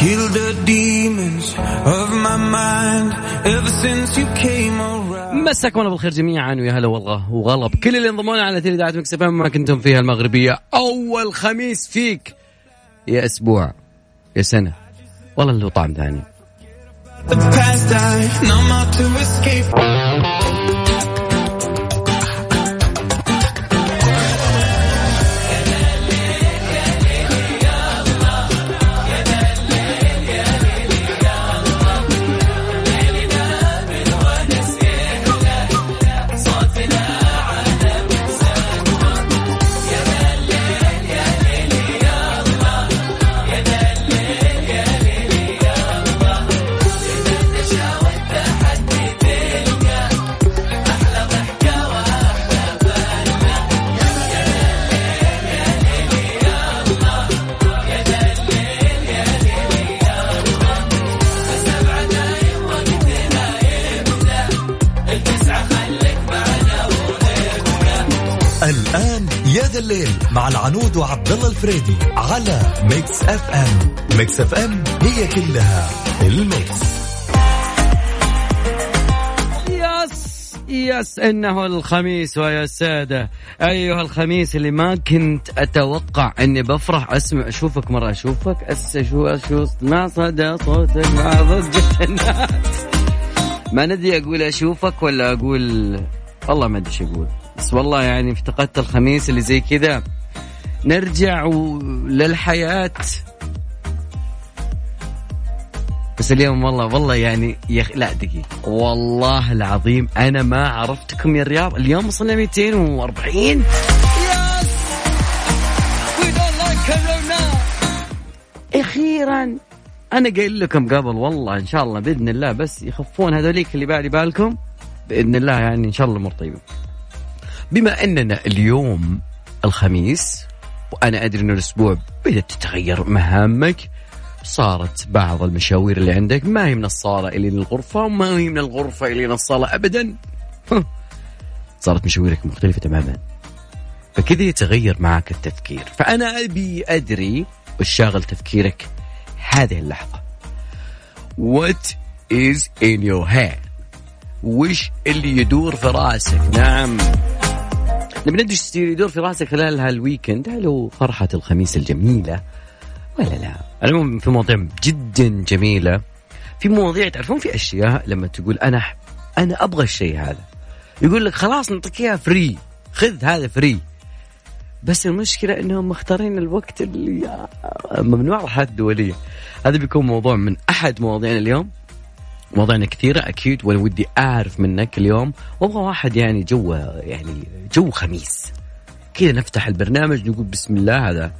Kill the demons of my mind ever since you came around. مساكم الله بالخير جميعا ويا هلا والله وغلب. كل اللي انضموا على تيلي دعات مكس ما كنتم فيها المغربية. أول خميس فيك. يا أسبوع يا سنة. والله له طعم ثاني. Escape مع العنود وعبد الله الفريدي على Mix FM Mix FM هي كلها ال mix. yes yes إنه الخميس ويا ساده أيها الخميس اللي ما كنت أتوقع إني بفرح أسمع أشوفك مرة أشوفك اس شو أشوف ما صدى صوتك مع ضجة الناس. ما ندري أقول أشوفك ولا أقول والله ما أدري إيش أقول. بس والله يعني افتقدت الخميس اللي زي كذا نرجع للحياة. بس اليوم والله والله يعني يخ... لا دقيقة. والله العظيم أنا ما عرفتكم يا الرياض اليوم وصلنا 240 يس أخيرا أنا قايل لكم قبل والله إن شاء الله بإذن الله بس يخفون هذوليك اللي بالي بالكم. بإذن الله يعني إن شاء الله طيبة بما أننا اليوم الخميس وأنا أدري انه الأسبوع بدأت تتغير مهامك صارت بعض المشاوير اللي عندك ما هي من الصالة إلى الغرفة وما هي من الغرفة إلى الصالة ابدا. صارت مشاويرك مختلفة تماما. فكذا يتغير معك التفكير. فأنا أبي أدري وش شاغل تفكيرك هذه اللحظة. What is in your head وش اللي يدور في راسك؟ نعم. نبي إيش يدور في راسك خلال هال weekend. هل هو فرحة الخميس الجميلة. ولا لا؟ المهم في مواضيع جدا جميلة. في مواضيع تعرفون في أشياء لما تقول أنا أنا أبغى الشيء هذا. يقول لك خلاص نعطيك إياه free خذ هذا free بس المشكلة أنهم مختارين الوقت اللي ممنوع الحياة الدولية هذا بيكون موضوع من أحد مواضيعنا اليوم. مواضيعنا كثيرة أكيد وأنا ودي أعرف منك اليوم وأبغى واحد يعني جو يعني جو خميس. كذا نفتح البرنامج نقول بسم الله هذا.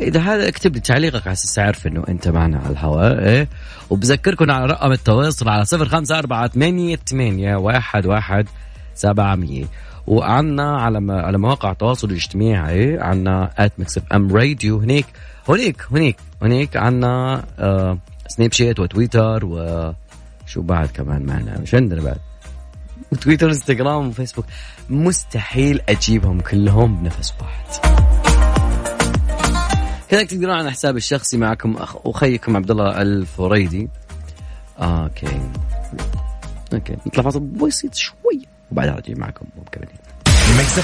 إذا هذا اكتب لي تعليقك على أساس أعرف إنه أنت معنا على الهواء إيه؟ وبذكركم على رقم التواصل على صفر خمسة أربعة ثمانية ثمانية واحد واحد سبعمية. وعنا على على مواقع التواصل الاجتماعي عنا at Mix FM Radio هنيك هنيك هنيك هنيك. عنا آه سناب شات وتويتر و شو بعد كمان معنا؟ مش عندنا بعد. تويتر إنستغرام وفيسبوك مستحيل أجيبهم كلهم بنفس واحد. كذلك تقدرون على حسابي الشخصي معكم أخ أخيكم عبد الله الفريدي. آه، okay. okay. نطلع فاصل بسيط شوي وبعدها ارجع معكم. ميكس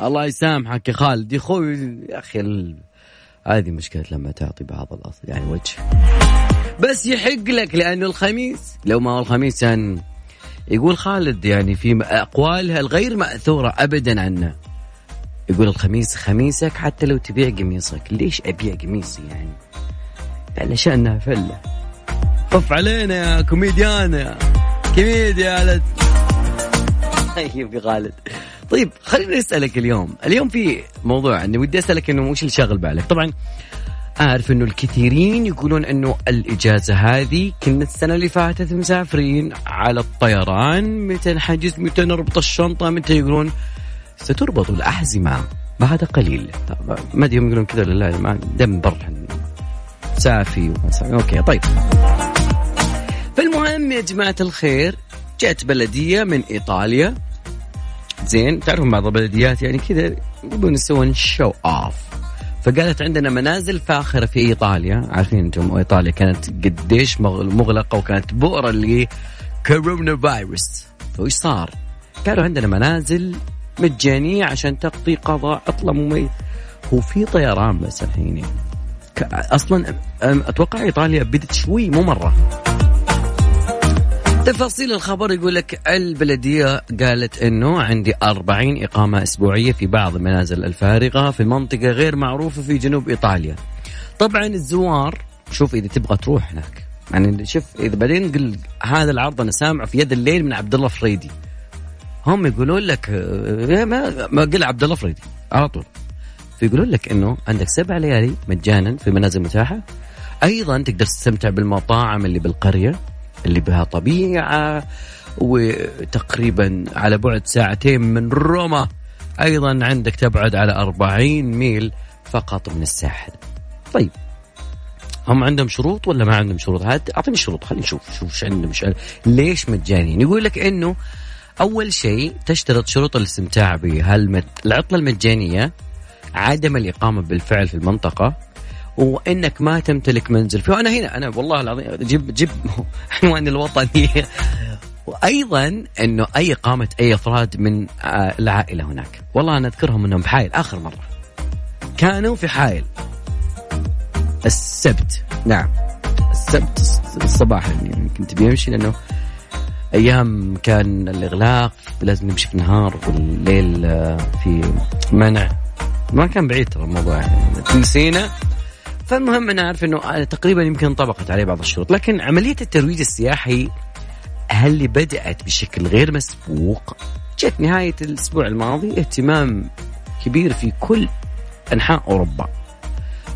الله يسامحك يا خالد. يا أخوي يا أخي هذه مشكلة لما تعطي بعض الأصل يعني وجه. بس يحق لك لأنه الخميس لو ما هو الخميس كان يقول خالد يعني في أقوالها الغير مأثورة أبدا عنه. يقول الخميس خميسك حتى لو تبيع قميصك. ليش أبيع قميصي يعني؟ علشان انها فلة. طف علينا يا كوميديان يا كوميديا طيب خالد. طيب خليني أسألك اليوم. اليوم في موضوع اني ودي أسألك إنه وش اللي شاغل بالك؟ طبعا أعرف إنه الكثيرين يقولون إنه الإجازة هذه كنا السنة اللي فاتت مسافرين على الطيران متى نحجز متى نربط الشنطة متى يقولون ستربط الأحزمة. بعد قليل. ما أدري يقولون كذا ولا لا ما دم بر سافي okay طيب. فالمهم يا جماعة الخير جاءت بلدية من إيطاليا زين تعرفون بعض البلديات يعني كذا يبون يسوون show off فقالت عندنا منازل فاخرة في إيطاليا. عارفين أنتم إيطاليا كانت قديش مغلقة وكانت بؤرة لكورونا فيروس فايش صار؟ قالوا عندنا منازل مجانية عشان تقضي قضاء عطلة مميز هو في طيران بس الحين يعني. أصلا أتوقع إيطاليا بدت شوي مو مرة. تفاصيل الخبر يقول لك البلدية قالت إنه عندي 40 إقامة أسبوعية في بعض المنازل الفارغة في منطقة غير معروفة في جنوب إيطاليا. طبعا الزوار شوف إذا تبغى تروح هناك يعني شوف إذا بعدين قل هذا العرض أنا سامعه في يد الليل من عبد الله فريدي. هم يقولون لك ما ما قل عبد الله فريدي على طول. فيقولون لك إنه عندك سبع ليالي مجانا في منازل متاحة. أيضا تقدر تستمتع بالمطاعم اللي بالقرية اللي بها طبيعة وتقريبا على بعد ساعتين من روما أيضا عندك تبعد على 40 ميل فقط من الساحل طيب هم عندهم شروط ولا ما عندهم شروط؟ هات أعطيني الشروط خلينا نشوف شوف إيش عندهم مش ليش مجانين؟ يقول لك إنه أول شيء تشترط شروط الاستمتاع بهالعطله المجانية عدم الإقامة بالفعل في المنطقة وإنك ما تمتلك منزل. فانا هنا أنا والله العظيم جيب جيب عنوان الوطني. وأيضا إنه أي اقامه أي أفراد من آه، العائلة هناك. والله أنا أذكرهم إنهم في حائل آخر مرة. كانوا في حائل. السبت. نعم. السبت الصباح يعني كنت بيمشي لأنه أيام كان الإغلاق لازم نمشي في النهار والليل آه، في منع. ما كان بعيد ترى الموضوع يعني. في سينا فالمهم أنا عارف إنه تقريبا يمكن انطبقت عليه بعض الشروط لكن عملية الترويج السياحي هل بدأت بشكل غير مسبوق؟ جت نهاية الأسبوع الماضي اهتمام كبير في كل أنحاء أوروبا.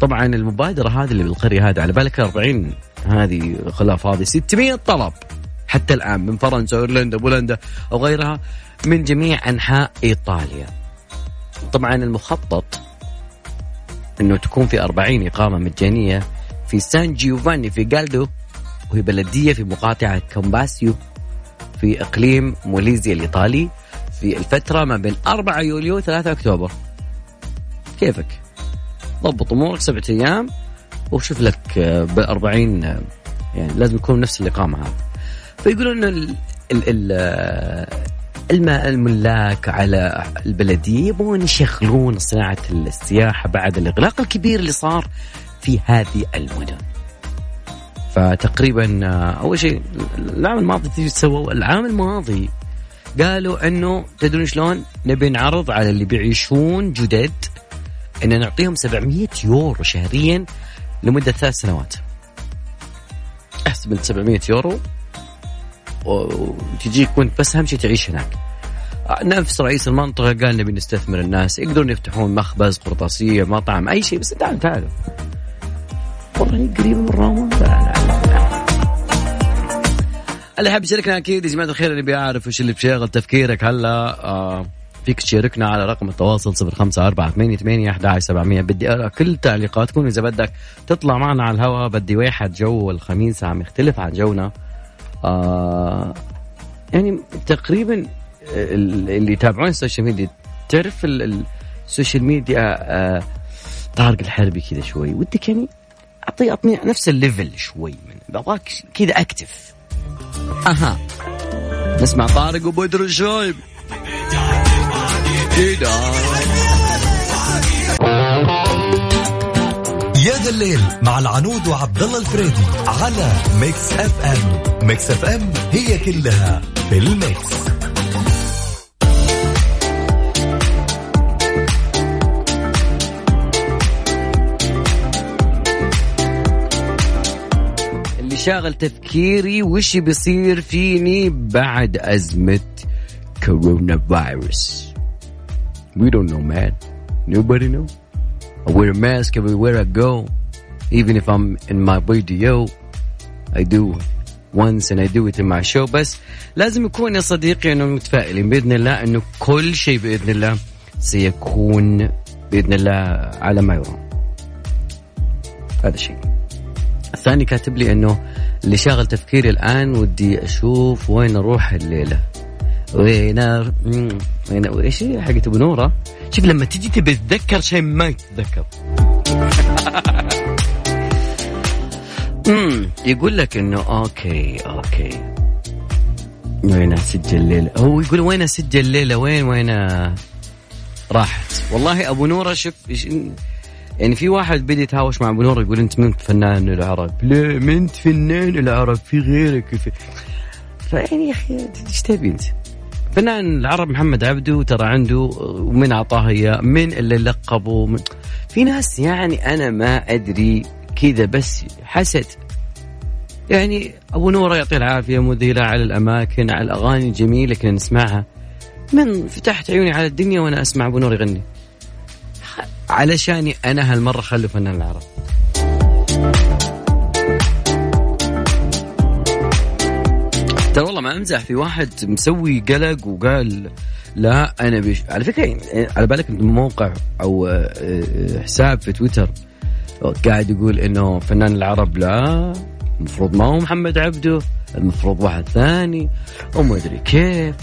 طبعا المبادرة هذه اللي بالقرية هذه على بالك 40 هذه خلاف هذه 600 طلب حتى الآن من فرنسا أيرلندا بولندا أو غيرها من جميع أنحاء إيطاليا. طبعا المخطط إنه تكون في 40 إقامة مجانية في سان جيوفاني في جالدو وهي بلدية في مقاطعة كومباسيو في إقليم موليزيا الإيطالي في الفترة ما بين 4 يوليو و 3 أكتوبر. كيفك؟ ضبط أمورك سبعة أيام وشوف لك ب 40 يعني لازم يكون نفس الإقامة هذه. فيقولون ال الماء الملاك على البلديه يبغون يشغلون صناعة السياحه بعد الإغلاق الكبير اللي صار في هذه المدن. فتقريبا آه، أول شيء العام الماضي تسووا العام الماضي قالوا إنه تدرون شلون؟ نبي نعرض على اللي بيعيشون جدد ان نعطيهم 700 يورو شهريا لمدة ثلاث سنوات. أحسب ال 700 يورو وتجيك وانت بس أهم شيء تعيش هناك. نفس رئيس المنطقة قال نبي نستثمر الناس يقدرون يفتحون مخبز قرطاسية مطعم أي شيء بس تعالوا تعالوا والله قريبة من روما. اللي حاب يشاركنا أكيد يا جماعة الخير اللي بيعرف وش اللي بشغل تفكيرك. هلا آه فيك تشاركنا على رقم التواصل صفر خمسة أربعة ثمانية ثمانية أحد سبعمية. بدي أقرأ كل تعليقاتكم إذا بدك تطلع معنا على الهواء بدي واحد جو الخميس عم يختلف عن جونا. آه يعني تقريبا اللي يتابعون ال social media تعرف ال social media آه طارق الحربي كذا شوي ودك يعني اعطي أعطني نفس ال level شوي من ابغاك كذا active. أها. نسمع طارق وبدر الشايب. كذا الليل مع العنود وعبد الله الفريدي على Mix FM. Mix FM هي كلها في ال mix. اللي شاغل تفكيري وش بيصير فيني بعد أزمة كورونا فيروس؟ We don't know man. Nobody know. I wear a mask everywhere I go. Even if I'm in my video, I do once and I do it in my show بس لازم يكون يا صديقي أنه متفائلين بإذن الله أنه كل شيء بإذن الله سيكون بإذن الله على ما يرام. هذا شيء. الثاني كاتب لي أنه اللي شاغل تفكيري الآن ودي أشوف وين أروح الليلة. وين إيش هي حقت أبو نورة شوف لما تجي تبي تتذكر شيء ما تتذكر امم يقول لك إنه okay okay. وين اسجل الليلة هو يقول وين اسجل الليلة وين وين راحت والله أبو نوره شوف يعني في واحد بدي يتهاوش مع أبو نور يقول أنت منت فنان العرب. لا منت فنان العرب في غيرك. في فيعني يا أخي إيش تبي أنت؟ فنان العرب محمد عبده ترى عنده ومن اعطاه اياه من اللي لقبه من في ناس يعني أنا ما أدري كذا بس حسد. يعني أبو نورة يعطيه العافية مذيله على الأماكن على الأغاني الجميلة كنا نسمعها. من فتحت عيوني على الدنيا وأنا أسمع أبو نور يغني. علشاني أنا هالمرة خلوا فنان العرب. ترى والله ما أمزح في واحد مسوي قلق وقال لا أنا بيش على فكرة يعني على بالك موقع أو آه، آه، حساب في تويتر قاعد يقول إنه فنان العرب لا المفروض ما هو محمد عبده المفروض واحد ثاني وما أدري كيف.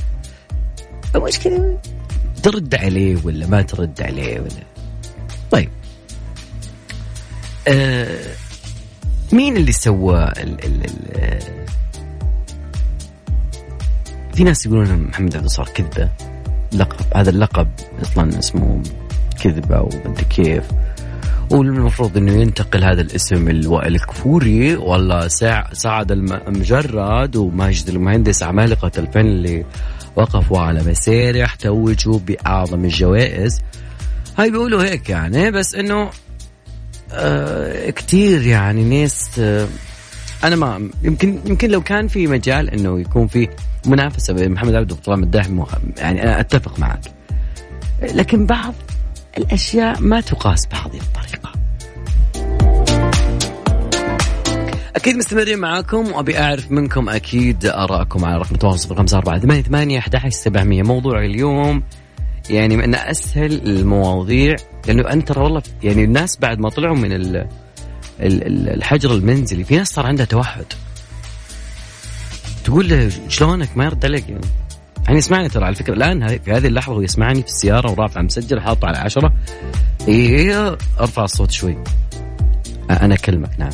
المشكلة ترد عليه ولا ما ترد عليه ولا؟ طيب. آه مين اللي سوى ال ال ال في ناس يقولون محمد عبد صار كذبة. لقب هذا اللقب أصلا اسمه كذبة ومدري كيف. والمفروض إنه ينتقل هذا الاسم الكفوري والله سعد المجرد وماجد المهندس عمالقة الفن اللي وقفوا على مسارح توجوا بأعظم الجوائز. هاي بيقولوا هيك يعني بس إنه آه كثير يعني ناس آه أنا ما يمكن يمكن لو كان في مجال إنه يكون في منافسة بين محمد عبده وطلال مداح يعني أنا أتفق معك. لكن بعض الأشياء ما تقاس بهذه الطريقة. أكيد مستمرين معاكم وأبي أعرف منكم أكيد ارائكم على رقم التواصل خمسة أربعة ثمانية ثمانية أحد سبعمية. موضوع اليوم يعني من أسهل المواضيع لأنه انت ترى والله يعني الناس بعد ما طلعوا من الحجر المنزلي في ناس صار عندها توحد. تقول له شلونك؟ ما يرد عليك يعني. يعني يسمعني ترى على فكرة الآن في هذه اللحظة هو يسمعني في السيارة ورافع مسجل حاطه على عشرة. إيه أرفع الصوت شوي. أنا أكلمك نعم.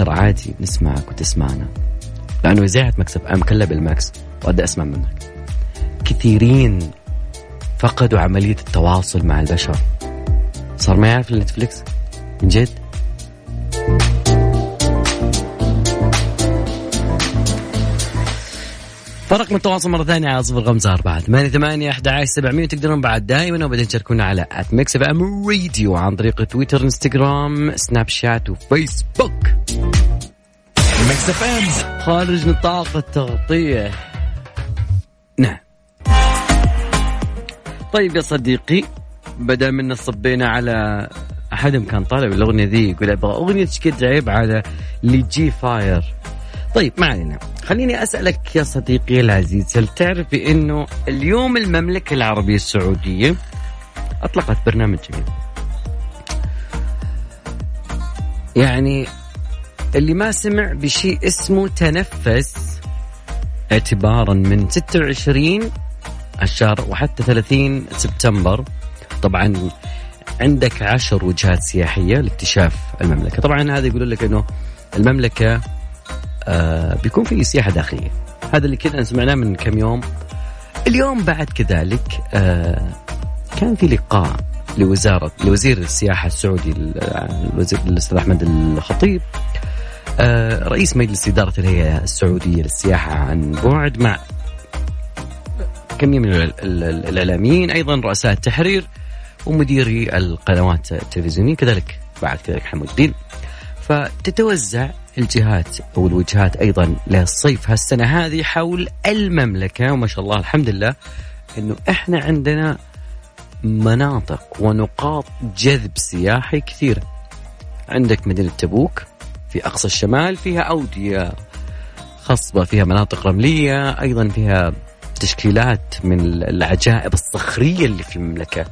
ترى عادي نسمعك وتسمعنا. لأنه اذاعه Mix FM كلها بال mix ودي أسمع منك. كثيرين فقدوا عملية التواصل مع البشر. صار ما يعرف ال Netflix من جد؟ فرقم التواصل مرة ثانية على صفر خمسة أربعة ثمانية ثمانية أحد عشر سبعمية. تقدرون بعد دائما وبعدين تشاركونا على at Mix FM Radio عن طريق تويتر إنستغرام سناب شات وفيسبوك. ميكس اف ام خارج نطاق التغطية. نعم. طيب يا صديقي بدأ من صبينا على أحدهم كان طالب الأغنية ذي يقول أبغى أغنية شكد عيب على اللي جي فاير. طيب ما علينا. خليني أسألك يا صديقي العزيز هل تعرف بأنه اليوم المملكة العربية السعودية أطلقت برنامج جديد؟ يعني اللي ما سمع بشيء اسمه تنفس اعتبارا من 26 الشهر وحتى 30 سبتمبر. طبعا عندك عشر وجهات سياحية لاكتشاف المملكة. طبعا هذا يقول لك أنه المملكة آه بيكون في سياحة داخلية. هذا اللي كنا سمعناه من كم يوم. اليوم بعد كذلك آه كان في لقاء لوزارة لوزير السياحة السعودي الوزير الأستاذ أحمد الخطيب. آه رئيس مجلس إدارة الهيئة السعودية للسياحة عن بعد مع كمية من الإعلاميين أيضا رؤساء التحرير ومديري القنوات التلفزيونية. كذلك بعد كذلك حمود الدين. فتتوزع الجهات أو الوجهات أيضا للصيف هالسنة هذه حول المملكة وما شاء الله الحمد لله إنه إحنا عندنا مناطق ونقاط جذب سياحي كثيره. عندك مدينة تبوك في أقصى الشمال فيها أودية خصبه فيها مناطق رملية أيضا فيها تشكيلات من العجائب الصخرية اللي في المملكة.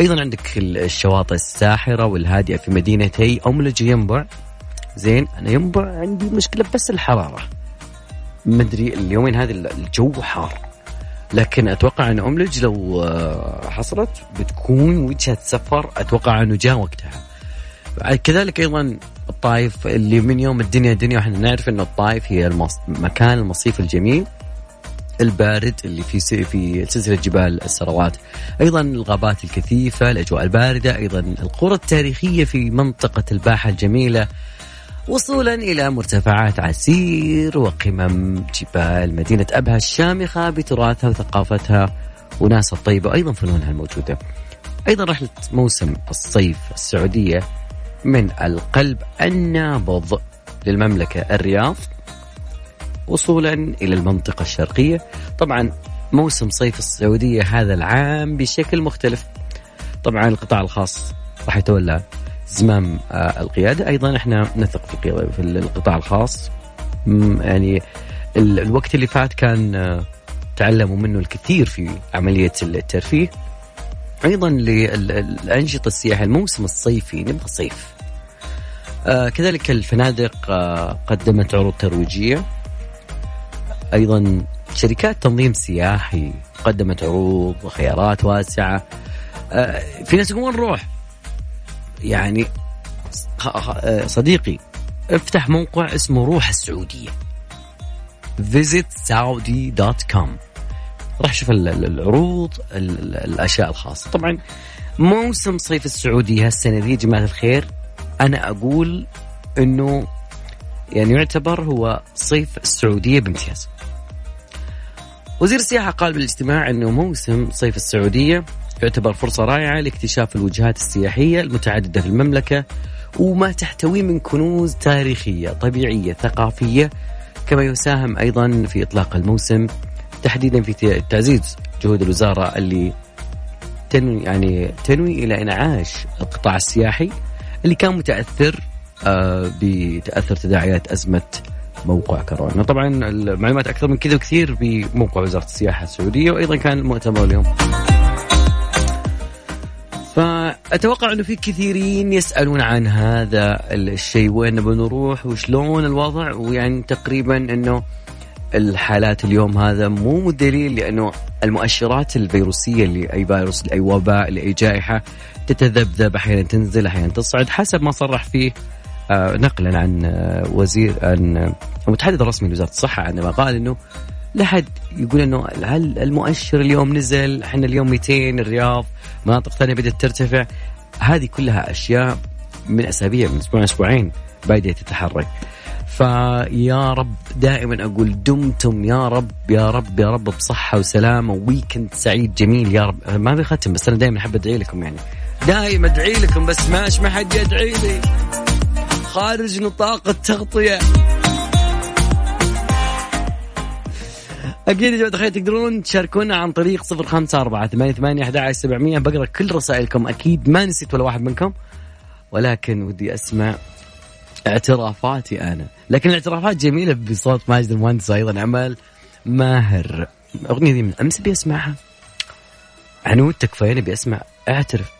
أيضا عندك الشواطئ الساحرة والهادئة في مدينتي أملج ينبع زين أنا ينبع عندي مشكلة بس الحرارة. مدري اليومين هذه الجو حار. لكن أتوقع أن املج لو آه، حصلت بتكون وجهة سفر أتوقع أنه جاء وقتها. كذلك أيضا الطائف اللي من يوم الدنيا دنيا وإحنا نعرف انه الطائف هي المص... مكان المصيف الجميل. البارد اللي في في سلسلة جبال السروات، أيضا الغابات الكثيفة، الأجواء الباردة، أيضا القرى التاريخية في منطقة الباحة الجميلة. وصولا إلى مرتفعات عسير وقمم جبال مدينة أبها الشامخة بتراثها وثقافتها وناسها الطيبة أيضا فنونها الموجودة. أيضا رحلة موسم الصيف السعودية من القلب النابض للمملكة الرياض. وصولا إلى المنطقة الشرقية. طبعا موسم صيف السعودية هذا العام بشكل مختلف. طبعا القطاع الخاص راح يتولى زمام آه، القيادة. أيضا إحنا نثق في القطاع الخاص. يعني الوقت اللي فات كان آه، تعلموا منه الكثير في عملية الترفيه. أيضا للأنشطة السياحية الموسم الصيفي نبغى صيف. آه كذلك الفنادق قدمت عروض ترويجية. أيضا شركات تنظيم سياحي قدمت عروض وخيارات واسعة. في ناس يقولون نروح يعني آه، صديقي افتح موقع اسمه روح السعودية. visitsaudi.com راح شوف العروض الأشياء الخاصة. طبعا موسم صيف السعوديه هالسنة ذي جماعة الخير أنا أقول إنه يعني يعتبر هو صيف السعودية بامتياز. وزير السياحة قال بالاجتماع إنه موسم صيف السعودية يعتبر فرصة رائعة لاكتشاف الوجهات السياحية المتعددة في المملكة وما تحتويه من كنوز تاريخية طبيعية ثقافية كما يساهم أيضا في إطلاق الموسم تحديدا في تعزيز جهود الوزارة اللي تنوي يعني تنوي إلى إنعاش القطاع السياحي اللي كان متأثر آه، بتأثر تداعيات أزمة موقع كورونا. طبعا المعلومات أكثر من كذا وكثير بموقع وزارة السياحة السعودية وأيضا كان المؤتمر اليوم. فأتوقع إنه في كثيرين يسألون عن هذا الشيء وين نبغى نروح وشلون الوضع ويعني تقريبا إنه الحالات اليوم هذا مو دليل لأنه المؤشرات الفيروسية لاي فيروس لاي وباء لاي جائحة تتذبذب أحيانا تنزل أحيانا تصعد حسب ما صرح فيه آه، نقلا عن آه، وزير عن المتحدث الرسمي لوزارة الصحة عندما قال إنه لا حد يقول إنه هل المؤشر اليوم نزل؟ إحنا اليوم 200 الرياض مناطق ثانية بدأت ترتفع. هذه كلها أشياء من أسابيع من أسبوعين أسبوعين بدات تتحرك. فيا رب دائما أقول دمتم يا رب يا رب يا رب بصحة وسلامة ويكند سعيد جميل يا رب. ما بختم بس أنا دائما أحب أدعي لكم يعني. دائما أدعي لكم بس ماش ما حد يدعي لي. خارج نطاق التغطية. أكيد يا جماعة الخير تقدرون تشاركونا عن طريق صفر خمسة أربعة ثمانية ثمانية أحد عشر سبعمية. بقرأ كل رسائلكم. أكيد ما نسيت ولا واحد منكم ولكن ودي أسمع اعترافاتي أنا. لكن الاعترافات جميلة بصوت ماجد المهندس أيضا. عمل ماهر. الأغنية دي من أمس أبي أسمعها. عنود تكفين أبي أسمع. أعترف.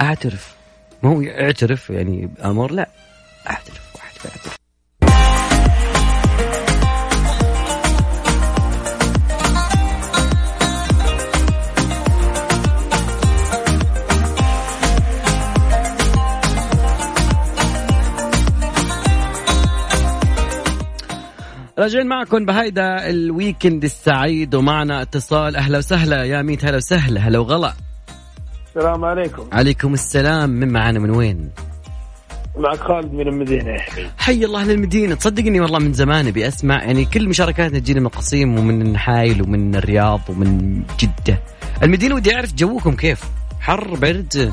أعترف. ما هو اعترف يعني أمر لا. أعترف. واحد اعترف راجعين معكم بهيدا الويكند السعيد ومعنا اتصال. أهلا وسهلا يا ميت هلا وسهلا هلا وغلا. السلام عليكم. عليكم السلام. من معنا من وين؟ معك خالد من المدينة. يا حبيبي حي الله للمدينة تصدقني والله من زمان أبي أسمع يعني كل مشاركاتنا تجيني من القصيم ومن النحايل ومن الرياض ومن جدة. المدينة ودي أعرف جوكم كيف؟ حر برد؟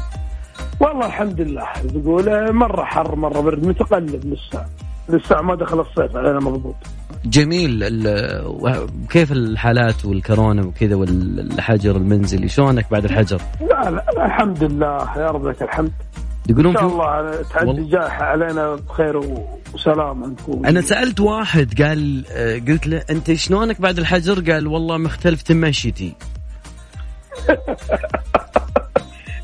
والله الحمد لله. تقول مرة حر مرة برد متقلب لسه. لسه ما دخل الصيف علينا مضبوط. جميل. كيف الحالات والكورونا وكذا والحجر المنزلي؟ شلونك بعد الحجر؟ لا لا الحمد لله يا رب لك الحمد. يقولون إن شاء الله تعدي جائحة علينا بخير وسلام نكون أنا سألت واحد قال قلت له أنت شلونك بعد الحجر؟ قال والله مختلف تمشيتي.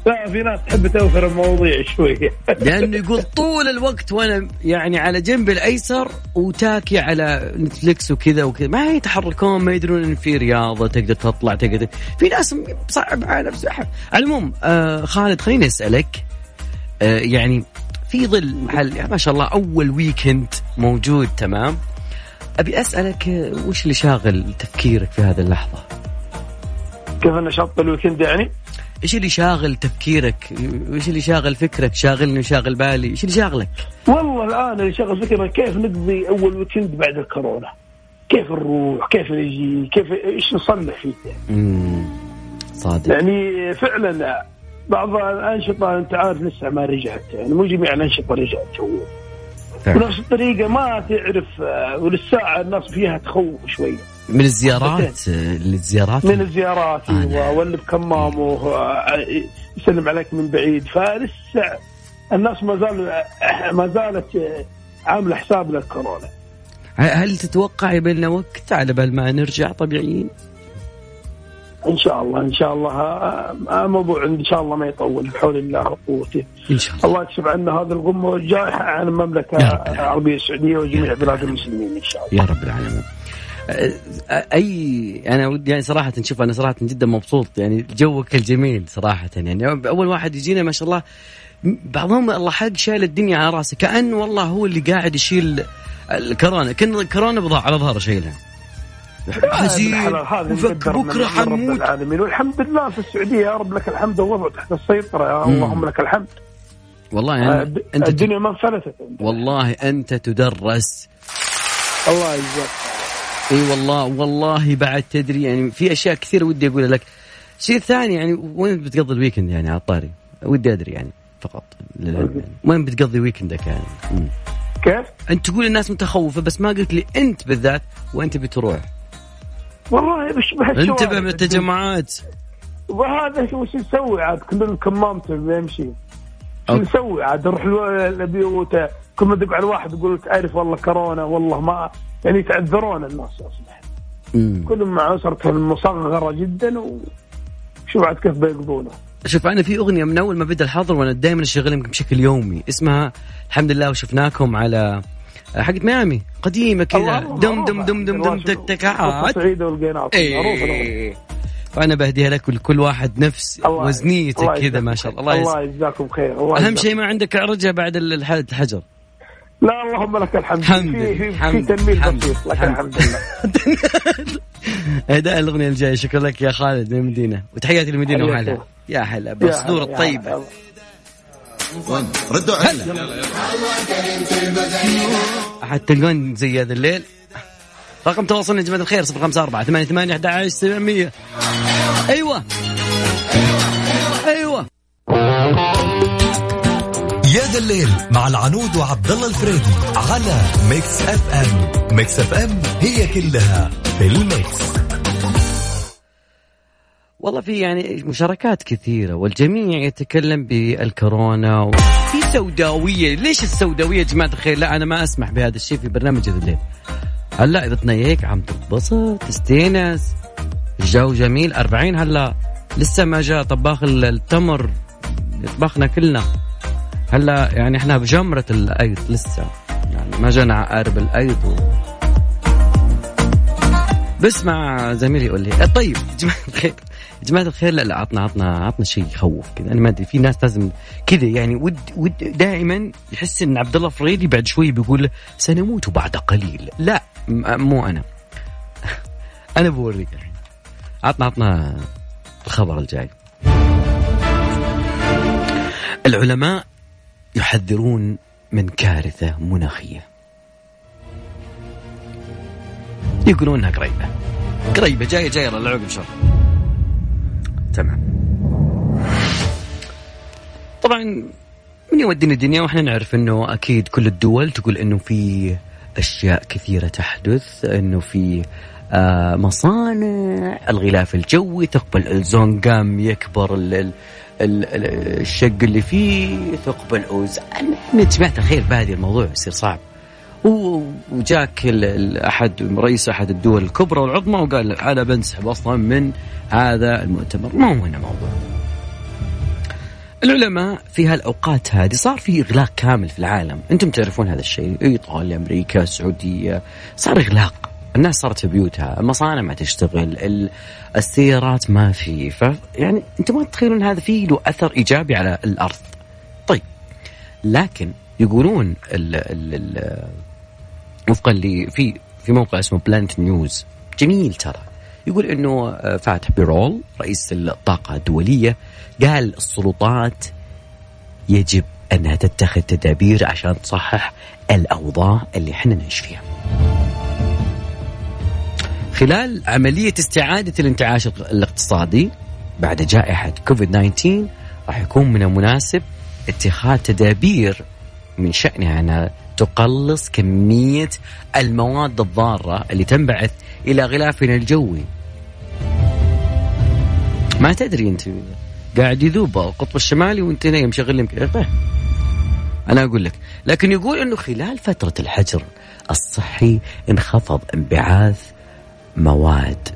لا في ناس تحب توفر المواضيع شوية لأنه يقول طول الوقت وأنا يعني على جنب الأيسر وتاكي على نتفلكس وكذا وكذا. ما يتحركون ما يدرون إن في رياضة تقدر تطلع تقدر. في ناس صعب على نفسه. على العموم آه خالد خليني أسألك. آه يعني في ظل محل يعني ما شاء الله أول weekend موجود تمام. أبي أسألك آه، وش اللي شاغل تفكيرك في هذه اللحظة؟ كيف نشاط ال weekend يعني؟ إيش اللي شاغل تفكيرك؟ إيش اللي شاغل فكرك؟ شاغلني وشاغل بالي، إيش اللي شاغلك؟ والله الآن اللي شاغل فكرة كيف نقضي أول weekend بعد الكورونا؟ كيف نروح؟ كيف نجي؟ كيف إيش نصلح فيه؟ امم صادق يعني فعلا بعض الأنشطة أنت عارف لسه ما رجعت يعني مو جميع الأنشطة رجعت بنفس الطريقة ما تعرف آه، وللساعه الناس فيها تخوف شوية من الزيارات الزيارات؟ من الزيارات آه واللي بكمامه يسلم عليك من بعيد. فلسه الناس ما زال ما زالت عاملة حساب للكورونا. هل تتوقع يبي لنا وقت على بال ما نرجع طبيعيين؟ إن شاء الله إن شاء الله الموضوع إن شاء الله ما يطول بحول الله وقوته. إن شاء الله. الله يكشف عنا هذا الغمه الجائحه عن المملكة العربية السعودية وجميع بلاد المسلمين إن شاء الله. يا رب العالمين. أي أنا ودي يعني صراحة شوف أنا صراحة جدا مبسوط يعني جوك الجميل صراحة يعني أول واحد يجينا ما شاء الله بعضهم الله حق شايل الدنيا على راسه كانه والله هو اللي قاعد يشيل الكورونا كأن الكورونا بضاع على ظهره شايلها حزين بكرة حنموت العالمين. والحمد لله في السعودية يا رب لك الحمد الوضع تحت السيطرة. يا اللهم لك الحمد. والله يعني أنت الدنيا ما انفلتت. والله أنت تدرس. الله يجزاك. إي والله والله بعد تدري يعني في أشياء كثير ودي أقولها. لك شيء ثاني يعني وين بتقضي ال weekend يعني على الطاري؟ ودي أدري يعني فقط. يعني. وين بتقضي ويكندك يعني؟ كيف؟ أنت تقول الناس متخوفة بس ما قلت لي أنت بالذات وين تبي تروح؟ والله بشبه انتبه من التجمعات وهذا وش نسوي عاد؟ كلنا كمامته بيمشي شو نسوي عاد؟ نروح البيوت. كل ما دق على الواحد يقول تعرف والله كورونا والله ما يعني يتعذرون الناس اصبح كلهم مع اسرتهم المصغرة جدا وشوف عاد كيف بيقضونه؟ شوف أنا في أغنية من أول ما بدأ الحظر وأنا دائما اشغلها بشكل يومي اسمها الحمد لله وشفناكم على حقت ميامي قديمة كذا. دم دم دم دم دم تك تكعات سعيده والقيناط. إيه. فأنا بهديها لك ولكل واحد نفس وزنيتك كذا ما شاء الله. الله يجزاكم خير الله أهم شيء ما عندك عرجه بعد الحجر. لا اللهم لك الحمد. حمد في, في تنميل بسيط لك الحمد لله. اهداء الأغنية الجاية. شكرا لك يا خالد من المدينة وتحياتي للمدينه وحالها. يا هلا بالصدور الطيبه ردوا علي أحد تلقون زي هذا الليل؟ رقم تواصلنا يا جماعة الخير صفر خمسة أربعة ثمانية ثمانية أحد عشر سبعمية. أيوة. أيوة. يا ذا الليل مع العنود وعبد الله الفريدي على Mix FM. Mix FM هي كلها في ال mix. والله في يعني مشاركات كثيرة والجميع يتكلم بالكورونا وفي سوداوية. ليش السوداوية يا جماعة الخير؟ لا أنا ما أسمح بهذا الشيء في برنامج الليل هلا إذا تنيك عم تتبسط تستانس. الجو جميل أربعين هلا. لسه ما جاء طباخ التمر. يطبخنا كلنا. هلا يعني إحنا بجمرة الأيض لسه. يعني ما جانا عقارب الأيض و... بسمع زميلي يقول لي طيب جماعة الخير جماعة الخير لا لا عطنا عطنا عطنا شيء يخوف كذا أنا ما أدري في ناس لازم كذا يعني ود ود دائما يحس إن عبد الله فريدي بعد شوي بيقول سنموت بعد قليل. لا مو أنا. أنا بوريك الحين. عطنا عطنا الخبر الجاي. العلماء يحذرون من كارثة مناخية. يقولون إنها قريبة. قريبة. جاية جاية للعقب شر تمام. طبعا من يودينا الدنيا وإحنا نعرف إنه أكيد كل الدول تقول إنه في أشياء كثيرة تحدث إنه في آه مصانع الغلاف الجوي ثقب الاوزون قام يكبر الشق اللي فيه ثقب الاوزون إحنا جماعة الخير بهذه الموضوع يصير صعب. وجاك احد رئيس أحد الدول الكبرى والعظمى وقال أنا بنسحب أصلا من هذا المؤتمر. ما هو هنا موضوع. العلماء في هالأوقات هذه صار في إغلاق كامل في العالم، أنتم تعرفون هذا الشيء، إيطاليا، أمريكا، السعودية، صار إغلاق، الناس صارت في بيوتها، المصانع ما تشتغل، السيارات ما في، ف يعني أنتم ما تتخيلون هذا فيه له أثر إيجابي على الأرض. طيب لكن يقولون ال ال ال وفقا لي في في موقع اسمه بلانت نيوز جميل ترى يقول إنه آه، فاتح بيرول رئيس الطاقة الدولية قال السلطات يجب أنها تتخذ تدابير عشان تصحح الأوضاع اللي إحنا نعيش فيها. خلال عملية استعادة الانتعاش الاقتصادي بعد جائحة كوفيد 19 راح يكون من المناسب اتخاذ تدابير من شأنها أنها تقلص كمية المواد الضارة اللي تنبعث إلى غلافنا الجوي ما تدري أنت قاعد يذوب القطب الشمالي وأنت نايم مشغل لك طيب. أنا أقول لك لكن يقول إنه خلال فترة الحجر الصحي انخفض انبعاث مواد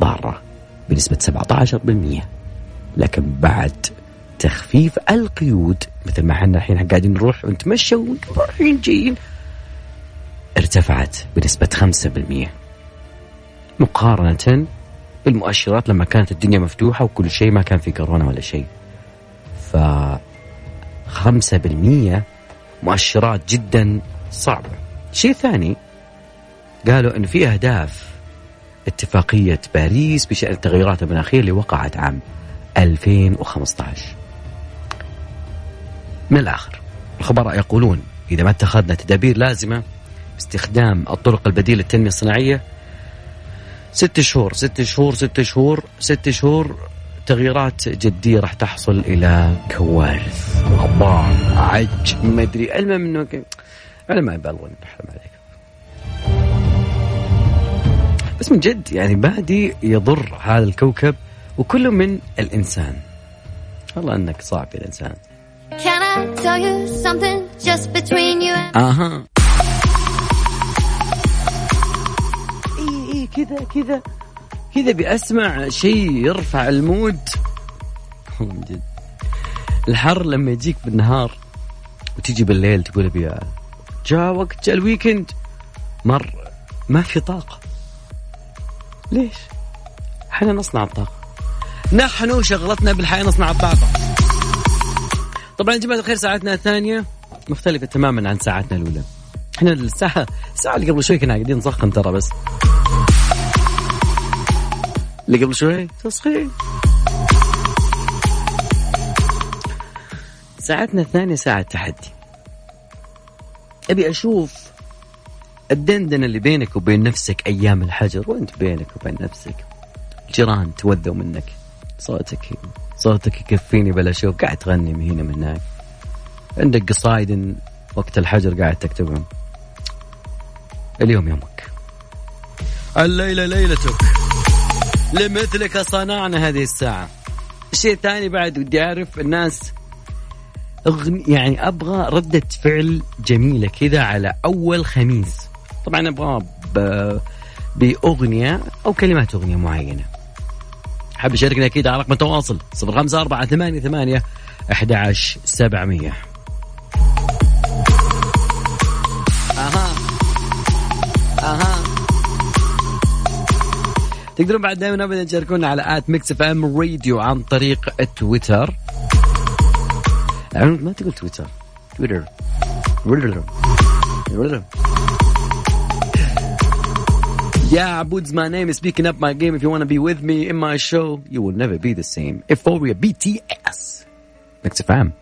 ضارة بنسبة 17% لكن بعد تخفيف القيود مثل ما إحنا الحين قاعدين نروح ونتمشى ورايحين جايين ارتفعت بنسبة 5% مقارنة بالمؤشرات لما كانت الدنيا مفتوحة وكل شيء ما كان في كورونا ولا شيء. ف 5% مؤشرات جدا صعبة. شيء ثاني قالوا أن في أهداف اتفاقية باريس بشأن التغيرات المناخية اللي وقعت عام 2015 من الآخر الخبراء يقولون إذا ما اتخذنا تدابير لازمة باستخدام الطرق البديلة للتنمية الصناعية ست شهور ست شهور ست شهور ست شهور تغييرات جدية راح تحصل إلى كوارث غبار عج ما أدري المهم أنه أنا ما نحرم عليك. بس من جد يعني بادي يضر هذا الكوكب وكله من الإنسان. والله أنك صعب يا الإنسان Can I tell you something just between you and أها إي إي كذا كذا. كذا بأسمع شيء يرفع ال mood. والله من جد. الحر لما يجيك بالنهار وتيجي بالليل تقول ابي جاء وقت جاء ال weekend مر ما في طاقة. ليش؟ إحنا نصنع الطاقة. نحن شغلتنا بالحياة نصنع الطاقة. طبعا يا جماعة الخير ساعتنا الثانية مختلفة تماما عن ساعتنا الأولى. إحنا الساعة الساعة اللي قبل شوي كنا قاعدين نسخن ترى بس. اللي قبل شوي؟ تسخين ساعتنا الثانية ساعة تحدي. أبي أشوف الدندنة اللي بينك وبين نفسك أيام الحجر وأنت بينك وبين نفسك. الجيران تودوا منك. صوتك صوتك يكفيني بلا شوف قاعد تغني من هنا من هناك. عندك قصايد وقت الحجر قاعد تكتبهم. اليوم يومك. الليلة ليلتك. لمثلك صنعنا هذه الساعة. الشيء الثاني بعد ودي أعرف الناس أغني يعني أبغى ردة فعل جميلة كذا على أول خميس. طبعا أبغى بأغنية أو كلمات أغنية معينة. حاب يشاركنا أكيد على رقم التواصل 054 ثمانية ثمانية 11 700 أها. أها. تقدرون بعد دائما ابدا تشاركونا على at Mix FM Radio عن طريق التويتر ما تقول تويتر تويتر. Yeah, Abud's my name is speaking up my game. If you want to be with me in my show, you will never be the same. Euphoria BTS. Mix FM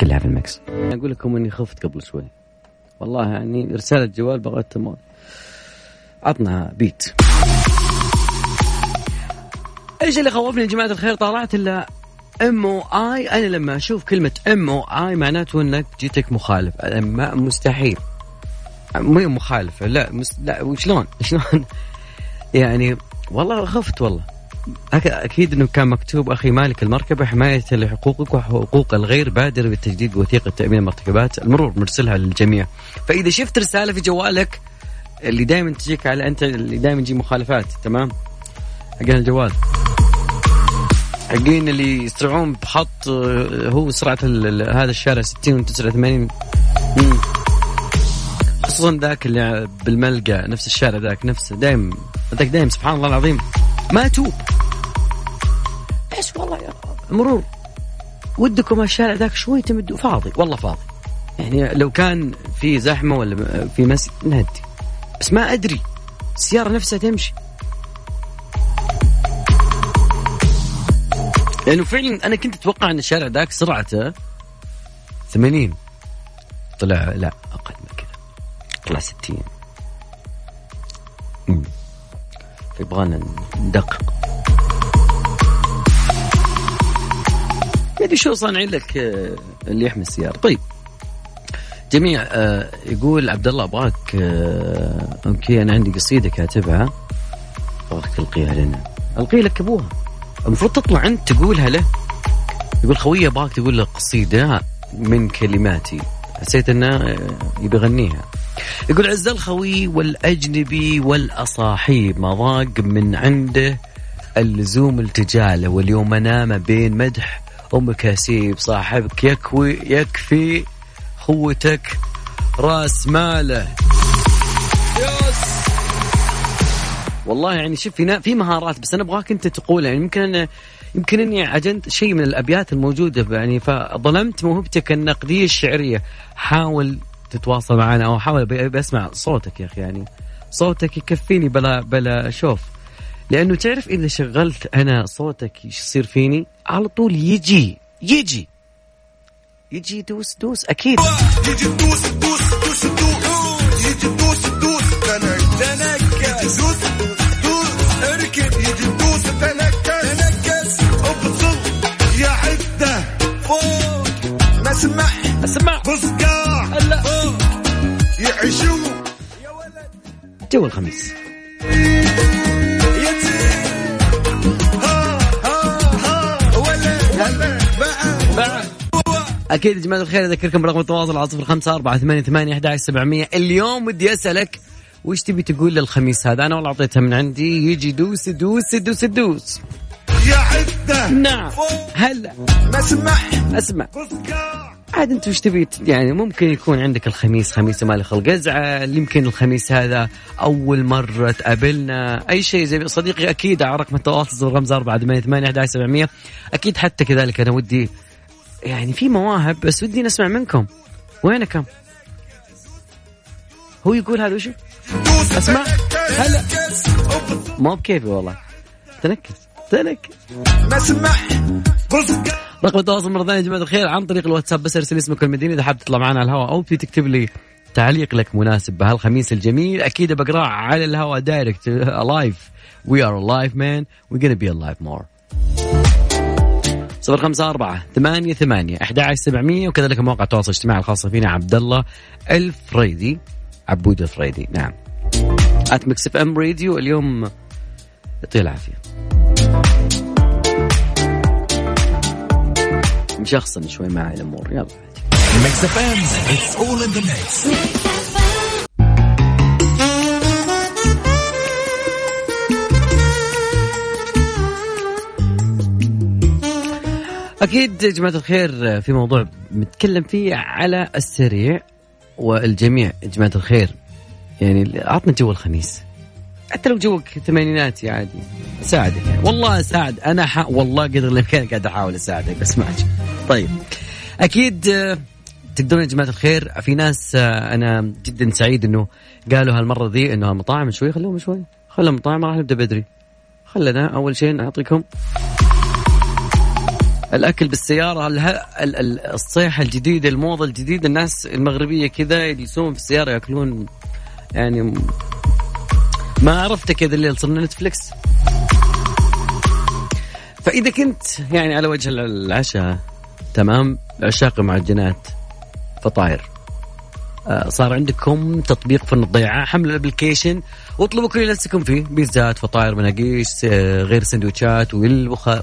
كلها في ال mix. أقول لكم إني خفت قبل شوي. والله يعني رسالة جوال بغيت تمام. عطنا بيت. إيش اللي خوفني يا جماعة الخير طلعت ال MOI أنا لما أشوف كلمة MOI معناته إنك جيتك مخالف مستحيل مو مخالفة لا مس... لا وشلون شلون يعني والله خفت والله. أكيد إنه كان مكتوب أخي مالك المركبة حماية لحقوقك وحقوق الغير بادر بتجديد وثيقه تأمين المرتكبات المرور مرسلها للجميع. فإذا شفت رسالة في جوالك اللي دائما تجيك على أنت اللي دائما تجي مخالفات تمام؟ حق الجوال. حقين اللي يسرعون بخط آه، هو سرعة هذا الشارع 60 و 89 خصوصا ذاك اللي بالملقى نفس الشارع ذاك نفسه دايم ذاك دايم سبحان الله العظيم. ما توب إيش والله يا مرور. ودكم الشارع ذاك شوي تمدوا فاضي. والله فاضي. يعني لو كان في زحمة ولا في مسجد نهدي. بس ما أدري. السيارة نفسها تمشي. لأنه فعلا أنا كنت أتوقع إن الشارع ذاك سرعته 80 طلع لا أقل. طلع 60 يبغانا ندقق. ادري شو صانعين لك آه، اللي يحمي السيارة؟ طيب. جميع آه، يقول عبد الله أبغاك آه، أوكي أنا عندي قصيدة كاتبها. أبغاك تلقيها لنا. القي لك أبوها. المفروض تطلع أنت تقولها له. يقول خوي أبغاك تقول له قصيدة من كلماتي. حسيت إنه يبي يغنيها. يقول عز الخوي والأجنبي والأصاحيب ما ضاق من عنده اللزوم التجالة واليوم أنام بين مدح أم كاسيب. صاحبك يكوي يكفي خوتك رأس ماله. يس. والله يعني شوف في في مهارات بس أنا أبغاك أنت تقولها. يعني يمكن أنا يمكن أني عجنت شيء من الأبيات الموجودة يعني فظلمت موهبتك النقدية الشعرية. حاول تتواصل معنا أو حاول بسمع صوتك يا أخي يعني صوتك يكفيني بلا بلا شوف. لأنه تعرف إذا شغلت أنا صوتك يصير فيني؟ على طول يجي يجي. يجي دوس دوس أكيد. يجي دوس دوس دوس دوس. يجي دوس دوس تنكس. دوس دوس اركب. يجي دوس تنكس. تنكس. أبصر يا عدة. فوق نسمع أسمع. بصقاع هلا يعيشوا. يا ولد. جو الخميس. أكيد يا جماعة الخير أذكركم برقم التواصل على صفر خمسة أربعة ثمانية ثمانية أحد سبعمية. اليوم ودي أسألك وش تبي تقول للخميس هذا؟ أنا والله أعطيتها من عندي. يجي دوس دوس دوس دوس. يا عدة. نعم. هلا أسمع. اسمع عاد انت وش تبي؟ يعني ممكن يكون عندك الخميس خميس مالي خلق ازعل يمكن الخميس هذا أول مرة تقابلنا. أي شيء زي صديقي أكيد على رقم التواصل رمز 4 8 8 11 700 أكيد حتى كذلك أنا ودي يعني في مواهب بس ودي نسمع منكم. وينكم؟ هو يقول هذا وش؟ أسمع. هلا. ما بكيفي والله. thanks. نسمع رقم التواصل مرة ثانية يا جماعة الخير. عن طريق الواتساب بس ارسل اسمك المدينة إذا حاب تطلع معنا على الهواء أو في تكتب لي تعليق لك مناسب بهالخميس الجميل أكيد بقراه على الهواء direct live we are alive man. We're gonna be alive more. صفر خمسة أربعة ثمانية ثمانية أحد سبعمية. وكذلك مواقع التواصل الاجتماعي الخاصة فينا عبد الله الفريدي. عبود الفريدي. نعم. at Mix FM Radio اليوم يعطيه العافية. مشخصن شوي معي الأمور يلا. Mix FM it's all in the mix أكيد يا جماعة الخير في موضوع نتكلم فيه على السريع والجميع. يا جماعة الخير يعني عطنا جو الخميس. حتى لو جوك ثمانيناتي عادي. اساعدك يعني والله أساعد. أنا ح... والله قدر الإمكان قاعد أحاول أساعدك بس ما طيب. أكيد آه، تقدرون يا جماعة الخير في ناس آه، أنا جدا سعيد إنه قالوا هالمرة ذي إنه المطاعم شوي خلوهم شوي. خلوا المطاعم راح نبدأ بدري. خلنا أول شيء نعطيكم الأكل بالسيارة. الصيحه الجديده الموضة الجديده الناس المغربية كذا يجلسون في السيارة يأكلون يعني ما عرفت كذا الليل صرنا نتفلكس فإذا كنت يعني على وجه العشاء تمام؟ عشاق معجنات فطاير. آه، صار عندكم تطبيق فرن الضيعة حمل ال application واطلبوا كل اللي نفسكم فيه بيتزات فطاير مناقيش آه، غير سندوتشات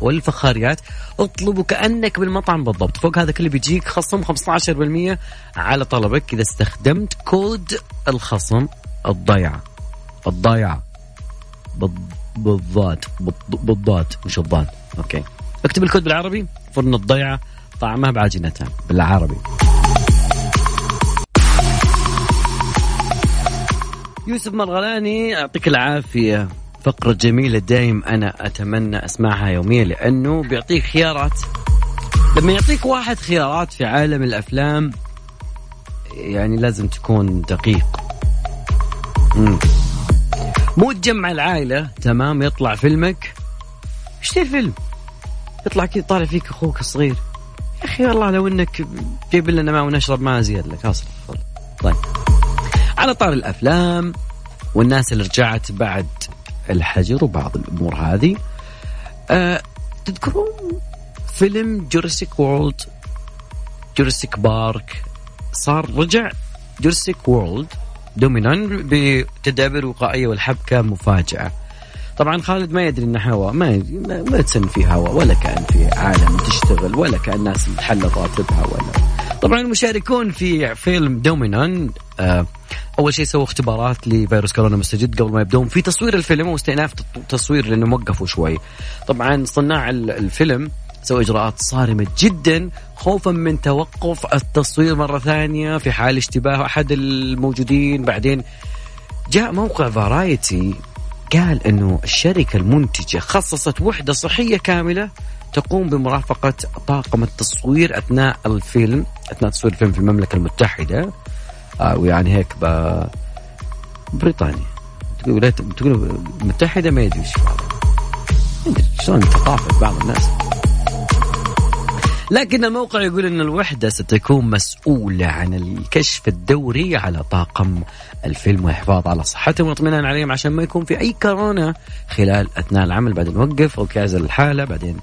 والفخاريات. اطلبوا كأنك بالمطعم بالضبط. فوق هذا كله بيجيك خصم 15% على طلبك إذا استخدمت كود الخصم الضيعة. الضيعه بالضاد. بالضاد. مش الضاد. okay. اكتب الكود بالعربي. فرن الضيعة طعمها بعجينتها بالعربي. يوسف مرغلاني يعطيك العافية. فقرة جميلة دايم أنا أتمنى أسمعها يوميا لأنه بيعطيك خيارات. لما يعطيك واحد خيارات في عالم الأفلام يعني لازم تكون دقيق. مم. مو تجمع العائلة. تمام يطلع فيلمك. اشتري فيلم يطلع كذا طالع فيك أخوك الصغير. يا أخي والله لو إنك جيب لنا ماء ونشرب ماء زيادة لك أصلا طيب. على طاري الأفلام والناس اللي رجعت بعد الحجر وبعض الأمور هذه أه تذكرون فيلم Jurassic World؟ Jurassic Park. صار رجع Jurassic World. Dominion بتدابير وقائية والحبكه مفاجاه طبعا خالد ما يدري انه هواء ما ما تسن في هواء ولا كان في عالم تشتغل ولا كأن الناس تحل راتبها ولا. طبعا المشاركون في فيلم Dominion آه أول شيء سووا اختبارات لفيروس كورونا مستجد قبل ما يبدون في تصوير الفيلم واستئناف التصوير لأنه وقفوا شوي. طبعا صناع الفيلم سووا إجراءات صارمة جدا خوفا من توقف التصوير مرة ثانية في حال اشتباه أحد الموجودين. بعدين جاء موقع Variety قال إنه الشركة المنتجة خصصت وحدة صحية كاملة تقوم بمرافقة طاقم التصوير أثناء الفيلم أثناء تصوير الفيلم في المملكة المتحدة. آه ويعني هيك ب... بريطانيا. تقول تقول متحدة ما يدري شلون ثقافه بعض الناس. لكن الموقع يقول أن الوحدة ستكون مسؤولة عن الكشف الدوري على طاقم الفيلم والحفاظ على صحتهم واطمئنان عليهم عشان ما يكون في أي كورونا خلال أثناء العمل. بعدين نوقف أو الحالة. بعدين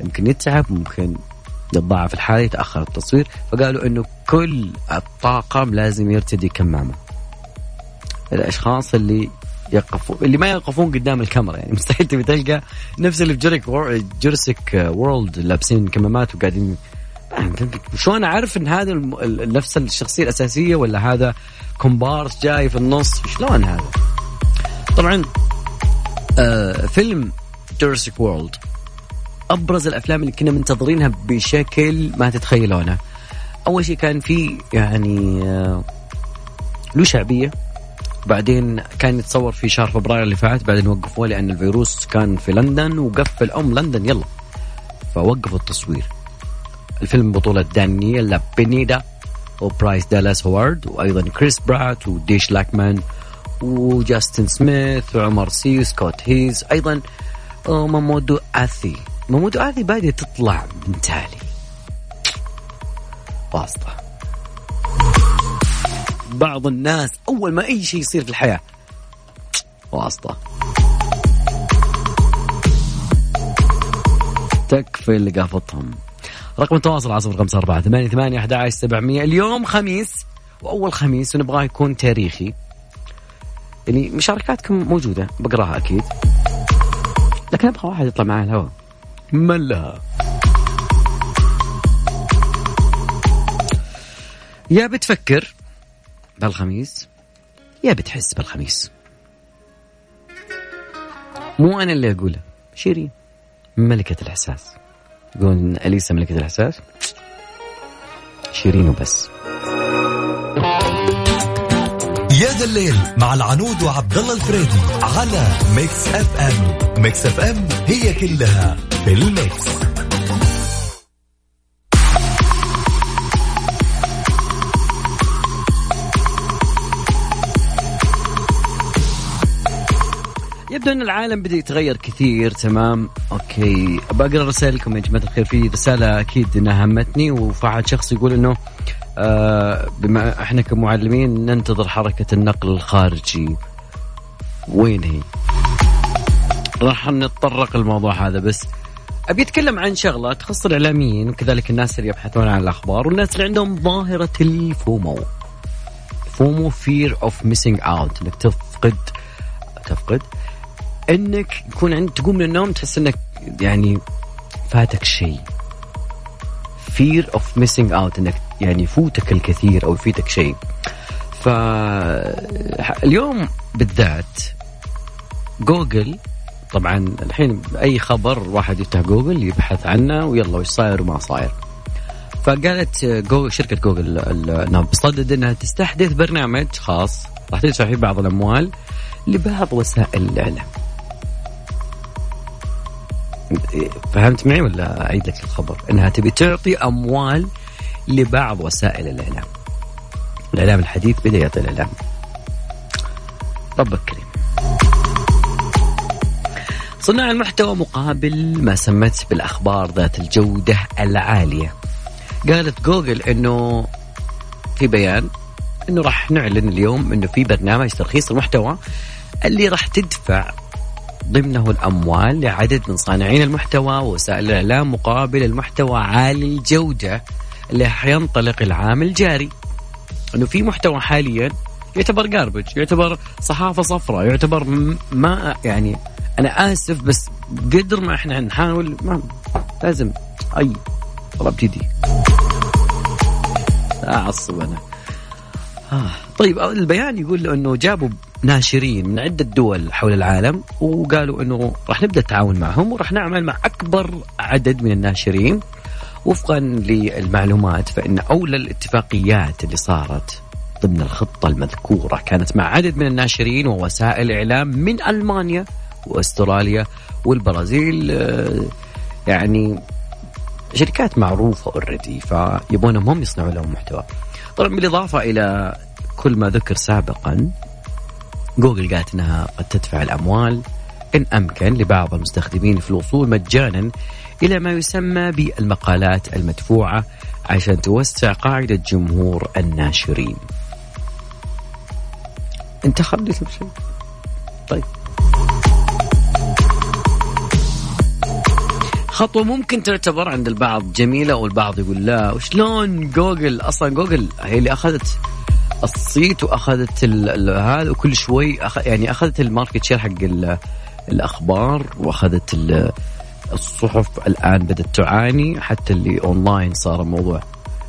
يمكن يتعب ممكن يتضاعف الحالة يتأخر التصوير. فقالوا أنه كل الطاقم لازم يرتدي كمامة. الأشخاص اللي يقفوا اللي ما يقفون قدام الكاميرا يعني مستحيل تبي تلقى نفس اللي في جوريك جورسيك وورلد لابسين كمامات وقاعدين شلون أعرف إن هذا نفس الشخصية الأساسية ولا هذا كومبارس جاي في النص شلون هذا؟ طبعا آه فيلم جورسيك وورلد أبرز الأفلام اللي كنا منتظرينها بشكل ما تتخيلونه. أول شيء كان في يعني آه له شعبية بعدين كان يتصور في شهر فبراير اللي فات بعدين وقفوه لأن الفيروس كان في لندن وقفل. أم لندن يلا. فوقفوا التصوير. الفيلم بطولة دانييلا بينيدا وبرايس دالاس هوارد وأيضا كريس برات وديش لاكمان وجاستن سميث وعمر سي وسكوت هيز. أيضا مامودو آثي. مامودو آثي بادية تطلع من تالي. واسطة بعض الناس أول ما أي شيء يصير في الحياة. واسطة. تكفي اللي قافتهم رقم التواصل على صفر خمسة أربعة ثمانية ثمانية أحد عشر سبعمية. اليوم خميس وأول خميس ونبغاه يكون تاريخي. يعني مشاركاتكم موجودة بقراها أكيد. لكن أبغى واحد يطلع معي الهواء. من لها؟ يا بتفكر بالخميس؟ يا بتحس بالخميس. مو أنا اللي أقوله شيرين ملكة الإحساس. يقولون أليسا ملكة الإحساس؟ شيرين وبس. يا ذا الليل مع العنود وعبد الله الفريدي على Mix FM. Mix FM هي كلها في ال mix. يبدو أن العالم بدأ يتغير كثير تمام؟ أوكي. بقرا رسائلكم يا جماعة الخير. في رسالة أكيد إنها همتني وفعل شخص يقول إنه آه بما إحنا كمعلمين ننتظر حركة النقل الخارجي. وين هي؟ راح نتطرق الموضوع هذا بس. أبي أتكلم عن شغلة تخص الإعلاميين وكذلك الناس اللي يبحثون عن الأخبار والناس اللي عندهم ظاهرة الفومو. FOMO fear of missing out إنك تفقد تفقد انك يكون عند تقوم من النوم تحس انك يعني فاتك شيء. Fear of missing out انك يعني يفوتك الكثير أو يفيتك شيء. فاليوم بالذات جوجل طبعا الحين أي خبر واحد يفتح جوجل يبحث عنه ويلا وش صاير وما صاير. فقالت جوجل شركة جوجل انها بصدد إنها تستحدث برنامج خاص. راح تدفع فيه بعض الأموال لبعض وسائل الإعلام. فهمت معي ولا اعيد لك الخبر؟ إنها تبي تعطي أموال لبعض وسائل الإعلام. الإعلام الحديث بدا يعطي الإعلام. ربك كريم. صناع المحتوى مقابل ما سمت بالأخبار ذات الجودة العالية. قالت جوجل إنه في بيان إنه راح نعلن اليوم إنه في برنامج ترخيص المحتوى اللي راح تدفع ضمنه الأموال لعدد من صانعين المحتوى ووسائل الإعلام مقابل المحتوى عالي الجودة اللي راح ينطلق العام الجاري. إنه في محتوى حاليا يعتبر garbage، يعتبر صحافة صفراء، يعتبر ما يعني أنا آسف بس قدر ما إحنا نحاول ما لازم أي والله ابتدي أعصب أنا آه. طيب البيان يقول إنه جابوا ناشرين من عدة دول حول العالم وقالوا إنه راح نبدأ التعاون معهم وراح نعمل مع أكبر عدد من الناشرين وفقا للمعلومات فإن أولى الاتفاقيات اللي صارت ضمن الخطة المذكورة كانت مع عدد من الناشرين ووسائل إعلام من ألمانيا وأستراليا والبرازيل آه، يعني شركات معروفة already يبونهم هم يصنعوا لهم محتوى. طبعا بالإضافة إلى كل ما ذكر سابقا جوجل قالت إنها قد تدفع الأموال إن أمكن لبعض المستخدمين في الوصول مجانا إلى ما يسمى بالمقالات المدفوعة عشان توسع قاعدة جمهور الناشرين. أنت خليت. طيب. خطوة ممكن تعتبر عند البعض جميلة والبعض يقول لا. وشلون جوجل أصلا جوجل هي اللي أخذت الصيت وأخذت هذا وكل شوي أخ يعني أخذت ال market share حق الأخبار وأخذت الصحف. الآن بدأت تعاني حتى اللي أونلاين صار الموضوع.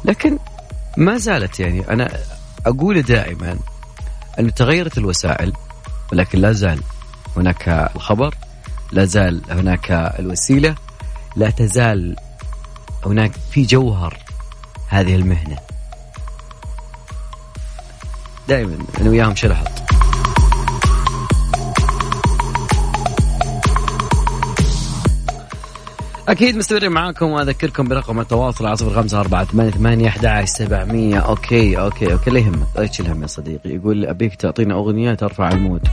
لكن ما زالت يعني أنا أقول دائما انه تغيرت الوسائل ولكن لا زال هناك الخبر لا زال هناك الوسيلة. لا تزال هناك في جوهر هذه المهنة. دائما أنا وياهم شلحط أكيد مستمرين معاكم وأذكركم برقم التواصل على صفر خمسة أربعة ثمانية ثمانية أحد سبعمية. okay okay okay. لا يهمك لا تشيل يا صديقي. يقول أبيك تعطينا أغنية ترفع ال mood.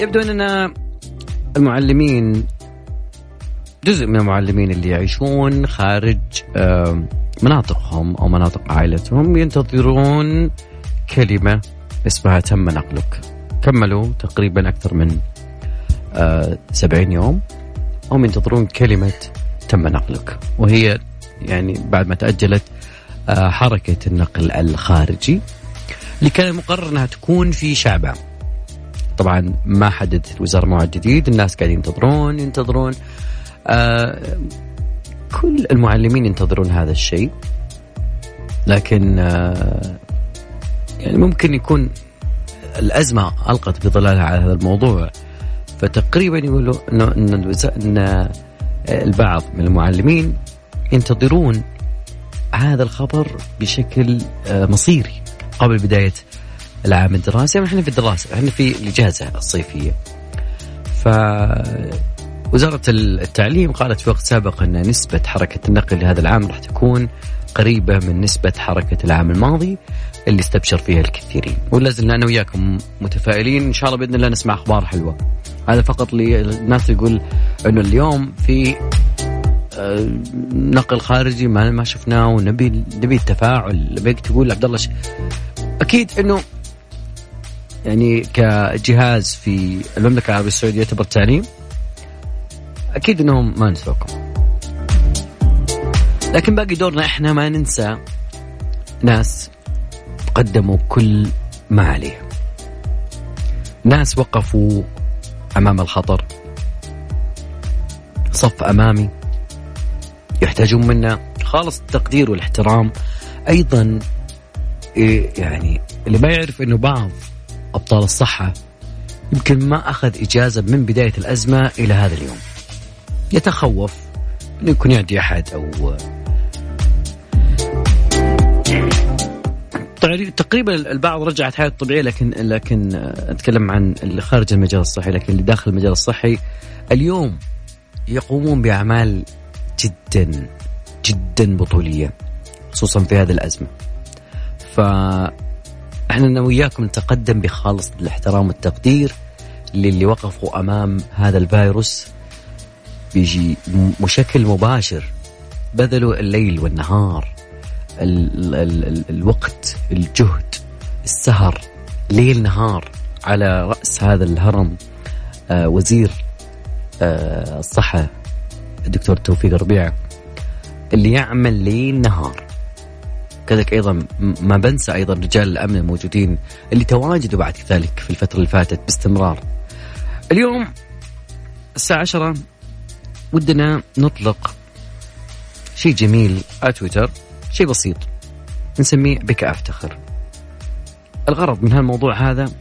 يبدو أننا المعلمين جزء من المعلمين اللي يعيشون خارج مناطقهم أو مناطق عائلتهم ينتظرون كلمة اسمها تم نقلك. كملوا تقريبا أكثر من آه، سبعين يوم. هم ينتظرون كلمة تم نقلك. وهي يعني بعد ما تأجلت آه، حركة النقل الخارجي اللي كان مقرر إنها تكون في شعبان طبعا ما حددت الوزارة موعد جديد الناس قاعدين ينتظرون ينتظرون. آه كل المعلمين ينتظرون هذا الشيء لكن آه يعني ممكن يكون الأزمة ألقت بظلالها على هذا الموضوع. فتقريبا يقولوا انه إن, إن البعض من المعلمين ينتظرون هذا الخبر بشكل آه، مصيري قبل بداية العام الدراسي إحنا في الدراسة إحنا في الإجازة الصيفية. ف وزارة التعليم قالت في وقت سابق أن نسبة حركة النقل لهذا العام راح تكون قريبة من نسبة حركة العام الماضي اللي استبشر فيها الكثيرين. ولا زلنا أنا وياكم متفائلين إن شاء الله بإذن الله نسمع أخبار حلوة. هذا فقط للناس يقول أنه اليوم في آه، نقل خارجي ما ما شفناه ونبي نبي التفاعل. نبيك تقول عبد الله أكيد إنه يعني كجهاز في المملكة العربية السعودية يعتبر تعليم أكيد إنهم ما نسوكم. لكن باقي دورنا إحنا ما ننسى ناس قدموا كل ما عليهم. ناس وقفوا أمام الخطر. صف أمامي يحتاجون منا خالص التقدير والاحترام. أيضا إيه يعني اللي ما يعرف إنه بعض أبطال الصحة يمكن ما أخذ إجازة من بداية الأزمة إلى هذا اليوم يتخوف انه يكون يعدي أحد أو تقريبا البعض رجعت حياته طبيعيه لكن لكن أتكلم عن اللي خارج المجال الصحي لكن اللي داخل المجال الصحي اليوم يقومون بأعمال جدا جدا بطولية خصوصا في هذه الأزمة. ف إحنا أنا وياكم نتقدم بخالص الاحترام والتقدير للي وقفوا امام هذا الفيروس بيجي بشكل مباشر. بذلوا الليل والنهار ال ال ال الوقت الجهد السهر ليل نهار على رأس هذا الهرم آه وزير آه الصحة الدكتور توفيق ربيعة اللي يعمل ليل نهار. كذلك أيضا ما بنسى أيضا رجال الأمن الموجودين اللي تواجدوا بعد ذلك في الفترة اللي فاتت باستمرار. اليوم الساعة 10 ودنا نطلق شيء جميل على تويتر شيء بسيط نسميه بك أفتخر. الغرض من هالموضوع هذا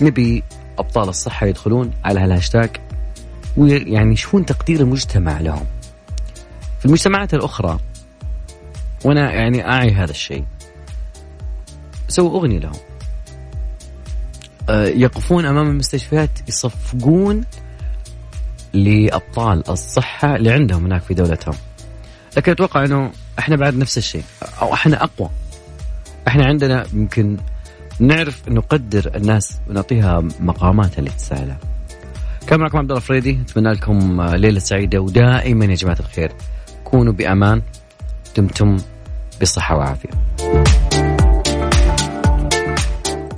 نبي أبطال الصحة يدخلون على هالهاشتاج ويعني يشوفون تقدير المجتمع لهم. في المجتمعات الأخرى وأنا يعني اعي هذا الشيء. سووا أغنية لهم. آه، يقفون أمام المستشفيات يصفقون لأبطال الصحة اللي عندهم هناك في دولتهم. لكن أتوقع إنه إحنا بعد نفس الشيء أو إحنا أقوى. إحنا عندنا يمكن نعرف نقدر الناس ونعطيها مقاماتها اللي تستاهلها كان معكم عبد الله فريدي اتمنى لكم ليلة سعيدة ودائما يا جماعة الخير. كونوا بأمان دمتم بصحة وعافية